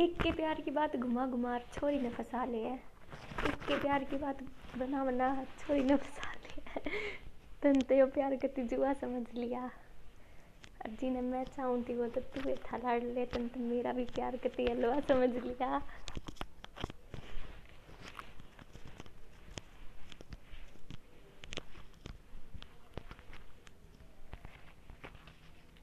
एक के प्यार की बात घुमा घुमा छोरी ने फंसा ले है। एक के प्यार की बात बना बना, छोरी ने फंसा ले तन तो यो प्यार करती जुआ समझ लिया। और जिन्हें मैं चाहूँ थी वो तो तू था लाड़ ले, तन तो मेरा भी प्यार करती अलवा समझ लिया।